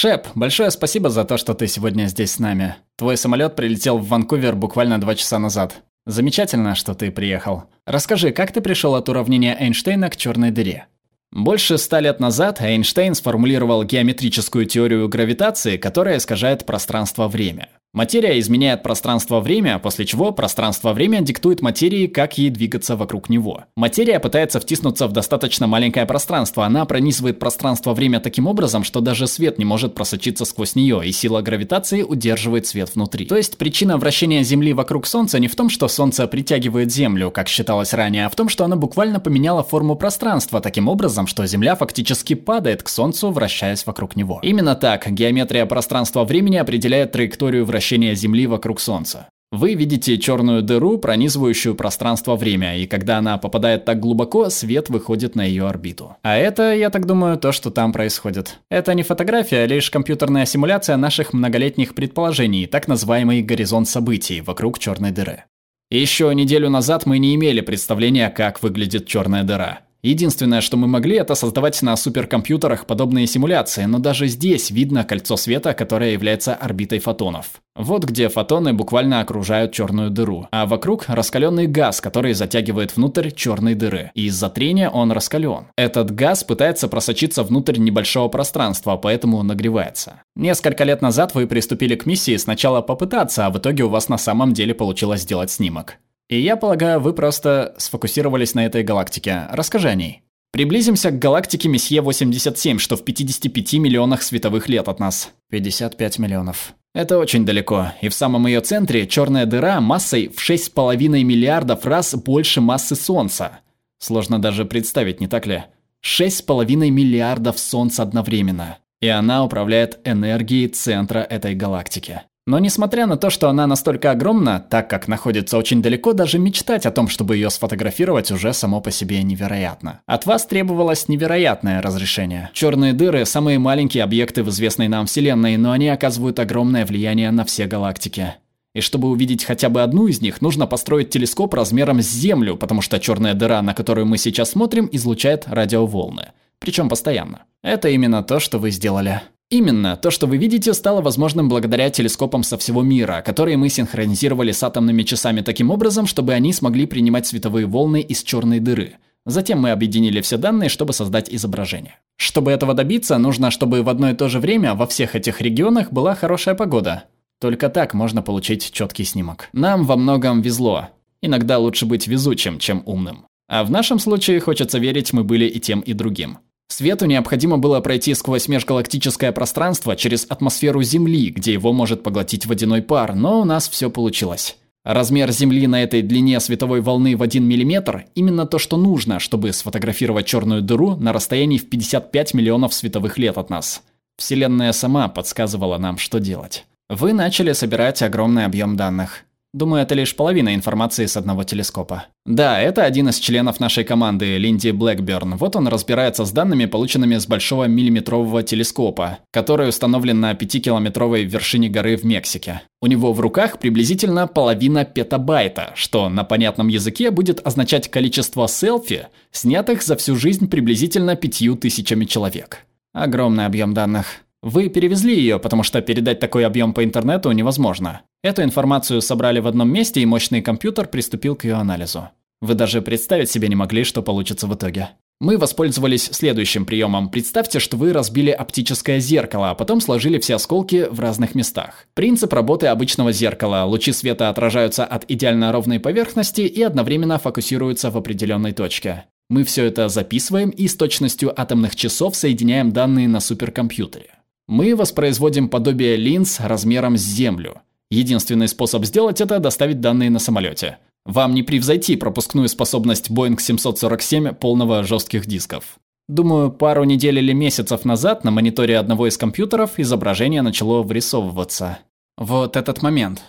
Шеп, большое спасибо за то, что ты сегодня здесь с нами. Твой самолет прилетел в Ванкувер буквально два часа назад. Замечательно, что ты приехал. Расскажи, как ты пришел от уравнения Эйнштейна к черной дыре? Больше ста лет назад Эйнштейн сформулировал геометрическую теорию гравитации, которая искажает пространство-время. Материя изменяет пространство-время, после чего пространство-время диктует материи, как ей двигаться вокруг него. Материя пытается втиснуться в достаточно маленькое пространство, она пронизывает пространство-время таким образом, что даже свет не может просочиться сквозь нее, и сила гравитации удерживает свет внутри. То есть причина вращения Земли вокруг Солнца не в том, что Солнце притягивает Землю, как считалось ранее, а в том, что оно буквально поменяло форму пространства таким образом, что Земля фактически падает к Солнцу, вращаясь вокруг него. Именно так геометрия пространства-времени определяет траекторию вращения вращения Земли вокруг Солнца. Вы видите черную дыру, пронизывающую пространство-время, и когда она попадает так глубоко, свет выходит на ее орбиту. А это, я так думаю, то, что там происходит. Это не фотография, а лишь компьютерная симуляция наших многолетних предположений, так называемый горизонт событий вокруг черной дыры. Еще неделю назад мы не имели представления, как выглядит черная дыра. Единственное, что мы могли, это создавать на суперкомпьютерах подобные симуляции, но даже здесь видно кольцо света, которое является орбитой фотонов. Вот где фотоны буквально окружают черную дыру, а вокруг раскаленный газ, который затягивает внутрь черной дыры, и из-за трения он раскален. Этот газ пытается просочиться внутрь небольшого пространства, поэтому нагревается. Несколько лет назад вы приступили к миссии сначала попытаться, а в итоге у вас на самом деле получилось сделать снимок. И я полагаю, вы просто сфокусировались на этой галактике. Расскажи о ней. Приблизимся к галактике Месье 87, что в 55 миллионах световых лет от нас. 55 миллионов. Это очень далеко, и в самом ее центре черная дыра массой в 6,5 миллиардов раз больше массы Солнца. Сложно даже представить, не так ли? 6,5 миллиардов Солнца одновременно. И она управляет энергией центра этой галактики. Но несмотря на то, что она настолько огромна, так как находится очень далеко, даже мечтать о том, чтобы ее сфотографировать, уже само по себе невероятно. От вас требовалось невероятное разрешение. Черные дыры – самые маленькие объекты в известной нам Вселенной, но они оказывают огромное влияние на все галактики. И чтобы увидеть хотя бы одну из них, нужно построить телескоп размером с Землю, потому что черная дыра, на которую мы сейчас смотрим, излучает радиоволны. Причем постоянно. Это именно то, что вы сделали. Именно, то, что вы видите, стало возможным благодаря телескопам со всего мира, которые мы синхронизировали с атомными часами таким образом, чтобы они смогли принимать световые волны из черной дыры. Затем мы объединили все данные, чтобы создать изображение. Чтобы этого добиться, нужно, чтобы в одно и то же время во всех этих регионах была хорошая погода. Только так можно получить четкий снимок. Нам во многом везло. Иногда лучше быть везучим, чем умным. А в нашем случае, хочется верить, мы были и тем, и другим. Свету необходимо было пройти сквозь межгалактическое пространство через атмосферу Земли, где его может поглотить водяной пар, но у нас все получилось. Размер Земли на этой длине световой волны в 1 мм – именно то, что нужно, чтобы сфотографировать черную дыру на расстоянии в 55 миллионов световых лет от нас. Вселенная сама подсказывала нам, что делать. Вы начали собирать огромный объем данных. Думаю, это лишь половина информации с одного телескопа. Да, это один из членов нашей команды, Линди Блэкберн. Вот он разбирается с данными, полученными с большого миллиметрового телескопа, который установлен на 5-километровой вершине горы в Мексике. У него в руках приблизительно половина петабайта, что на понятном языке будет означать количество селфи, снятых за всю жизнь приблизительно пятью тысячами человек. Огромный объем данных. Вы перевезли ее, потому что передать такой объем по интернету невозможно. Эту информацию собрали в одном месте, и мощный компьютер приступил к ее анализу. Вы даже представить себе не могли, что получится в итоге. Мы воспользовались следующим приемом. Представьте, что вы разбили оптическое зеркало, а потом сложили все осколки в разных местах. Принцип работы обычного зеркала. Лучи света отражаются от идеально ровной поверхности и одновременно фокусируются в определенной точке. Мы все это записываем и с точностью атомных часов соединяем данные на суперкомпьютере. Мы воспроизводим подобие линз размером с Землю. Единственный способ сделать это – доставить данные на самолете. Вам не превзойти пропускную способность Boeing 747 полного жестких дисков. Думаю, пару недель или месяцев назад на мониторе одного из компьютеров изображение начало вырисовываться. Вот этот момент.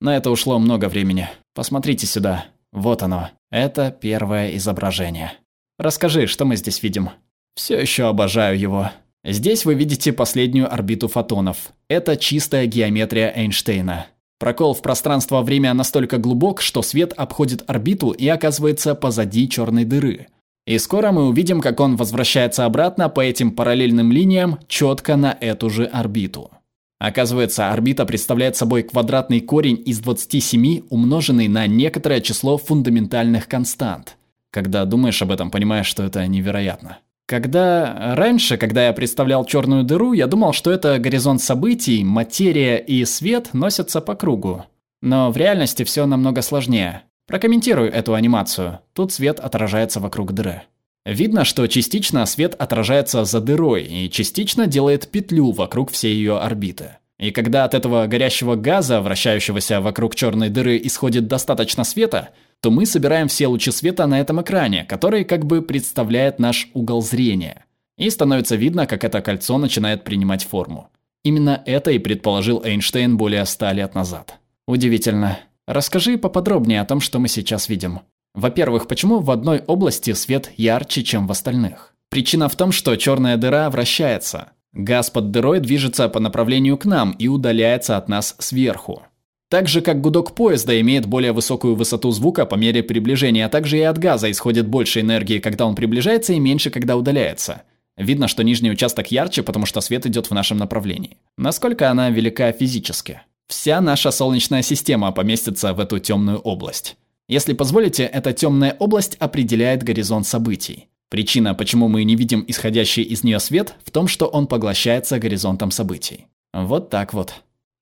На это ушло много времени. Посмотрите сюда. Вот оно. Это первое изображение. Расскажи, что мы здесь видим. Все еще обожаю его. Здесь вы видите последнюю орбиту фотонов. Это чистая геометрия Эйнштейна. Прокол в пространство-время настолько глубок, что свет обходит орбиту и оказывается позади черной дыры. И скоро мы увидим, как он возвращается обратно по этим параллельным линиям четко на эту же орбиту. Оказывается, орбита представляет собой квадратный корень из 27, умноженный на некоторое число фундаментальных констант. Когда думаешь об этом, понимаешь, что это невероятно. Когда раньше, когда я представлял черную дыру, я думал, что это горизонт событий, материя и свет носятся по кругу. Но в реальности все намного сложнее. Прокомментирую эту анимацию. Тут свет отражается вокруг дыры. Видно, что частично свет отражается за дырой и частично делает петлю вокруг всей ее орбиты. И когда от этого горящего газа, вращающегося вокруг черной дыры, исходит достаточно света, то мы собираем все лучи света на этом экране, который как бы представляет наш угол зрения. И становится видно, как это кольцо начинает принимать форму. Именно это и предположил Эйнштейн более ста лет назад. Удивительно. Расскажи поподробнее о том, что мы сейчас видим. Во-первых, почему в одной области свет ярче, чем в остальных? Причина в том, что черная дыра вращается. Газ под дырой движется по направлению к нам и удаляется от нас сверху. Так же, как гудок поезда имеет более высокую высоту звука по мере приближения, а также и от газа исходит больше энергии, когда он приближается, и меньше, когда удаляется. Видно, что нижний участок ярче, потому что свет идет в нашем направлении. Насколько она велика физически? Вся наша Солнечная система поместится в эту темную область. Если позволите, эта темная область определяет горизонт событий. Причина, почему мы не видим исходящий из нее свет, в том, что он поглощается горизонтом событий. Вот так вот.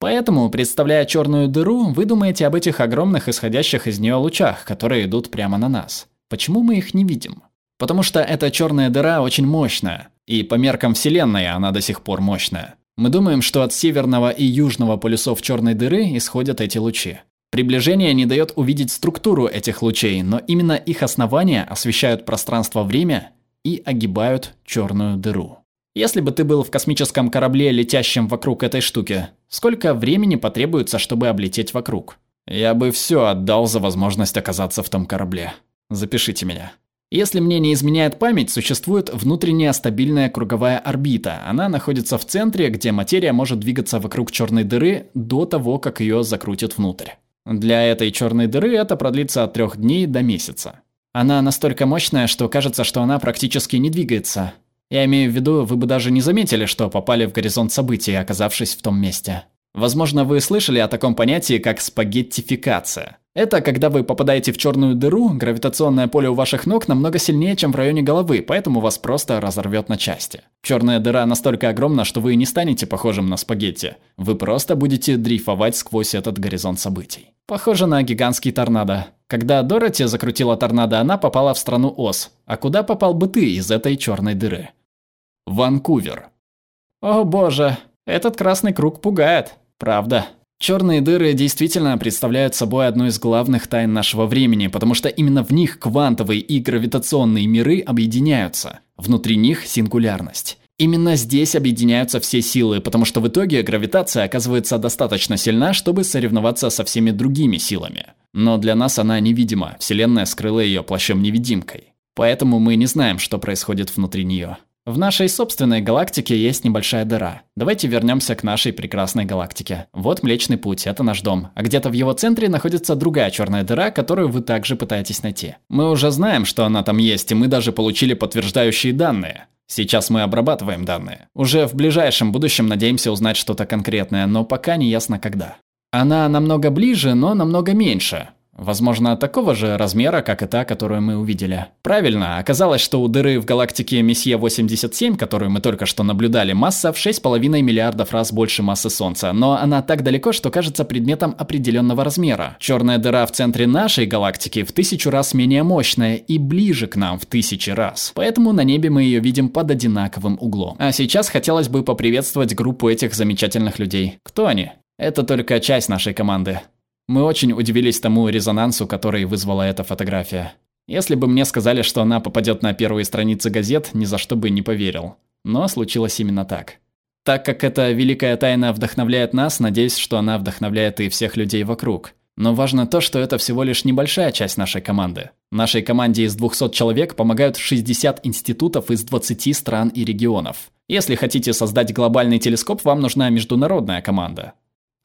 Поэтому, представляя черную дыру, вы думаете об этих огромных исходящих из нее лучах, которые идут прямо на нас. Почему мы их не видим? Потому что эта черная дыра очень мощная, и по меркам Вселенной она до сих пор мощная. Мы думаем, что от северного и южного полюсов черной дыры исходят эти лучи. Приближение не дает увидеть структуру этих лучей, но именно их основания освещают пространство-время и огибают черную дыру. Если бы ты был в космическом корабле, летящем вокруг этой штуки, сколько времени потребуется, чтобы облететь вокруг? Я бы все отдал за возможность оказаться в том корабле. Запишите меня. Если мне не изменяет память, существует внутренняя стабильная круговая орбита. Она находится в центре, где материя может двигаться вокруг черной дыры до того, как ее закрутят внутрь. Для этой черной дыры это продлится от трех дней до месяца. Она настолько мощная, что кажется, что она практически не двигается. Я имею в виду, вы бы даже не заметили, что попали в горизонт событий, оказавшись в том месте. Возможно, вы слышали о таком понятии, как спагеттификация. Это когда вы попадаете в черную дыру, гравитационное поле у ваших ног намного сильнее, чем в районе головы, поэтому вас просто разорвет на части. Черная дыра настолько огромна, что вы не станете похожим на спагетти. Вы просто будете дрейфовать сквозь этот горизонт событий. Похоже на гигантский торнадо. Когда Дороти закрутила торнадо, она попала в страну Оз. А куда попал бы ты из этой черной дыры? Ванкувер. О боже, этот красный круг пугает. Правда. Черные дыры действительно представляют собой одну из главных тайн нашего времени, потому что именно в них квантовые и гравитационные миры объединяются. Внутри них сингулярность. Именно здесь объединяются все силы, потому что в итоге гравитация оказывается достаточно сильна, чтобы соревноваться со всеми другими силами. Но для нас она невидима, Вселенная скрыла ее плащом-невидимкой. Поэтому мы не знаем, что происходит внутри нее. В нашей собственной галактике есть небольшая дыра. Давайте вернемся к нашей прекрасной галактике. Вот Млечный Путь, это наш дом. А где-то в его центре находится другая черная дыра, которую вы также пытаетесь найти. Мы уже знаем, что она там есть, и мы даже получили подтверждающие данные. Сейчас мы обрабатываем данные. Уже в ближайшем будущем надеемся узнать что-то конкретное, но пока не ясно когда. Она намного ближе, но намного меньше. Возможно, такого же размера, как и та, которую мы увидели. Правильно, оказалось, что у дыры в галактике Месье 87, которую мы только что наблюдали, масса в 6,5 миллиардов раз больше массы Солнца, но она так далеко, что кажется предметом определенного размера. Черная дыра в центре нашей галактики в тысячу раз менее мощная и ближе к нам в тысячи раз. Поэтому на небе мы ее видим под одинаковым углом. А сейчас хотелось бы поприветствовать группу этих замечательных людей. Кто они? Это только часть нашей команды. Мы очень удивились тому резонансу, который вызвала эта фотография. Если бы мне сказали, что она попадет на первые страницы газет, ни за что бы не поверил. Но случилось именно так. Так как эта великая тайна вдохновляет нас, надеюсь, что она вдохновляет и всех людей вокруг. Но важно то, что это всего лишь небольшая часть нашей команды. Нашей команде из 200 человек помогают 60 институтов из 20 стран и регионов. Если хотите создать глобальный телескоп, вам нужна международная команда.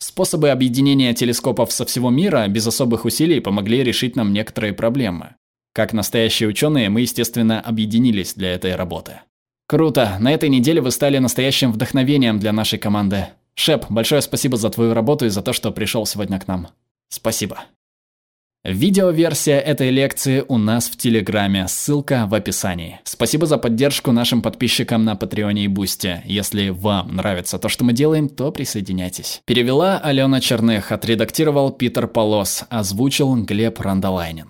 Способы объединения телескопов со всего мира без особых усилий помогли решить нам некоторые проблемы. Как настоящие ученые, мы, естественно, объединились для этой работы. Круто. На этой неделе вы стали настоящим вдохновением для нашей команды. Шеп, большое спасибо за твою работу и за то, что пришел сегодня к нам. Спасибо. Видеоверсия этой лекции у нас в Телеграме, ссылка в описании. Спасибо за поддержку нашим подписчикам на Патреоне и Бусте. Если вам нравится то, что мы делаем, то присоединяйтесь. Перевела Алена Черных, отредактировал Питер Полос, озвучил Глеб Рандолайнин.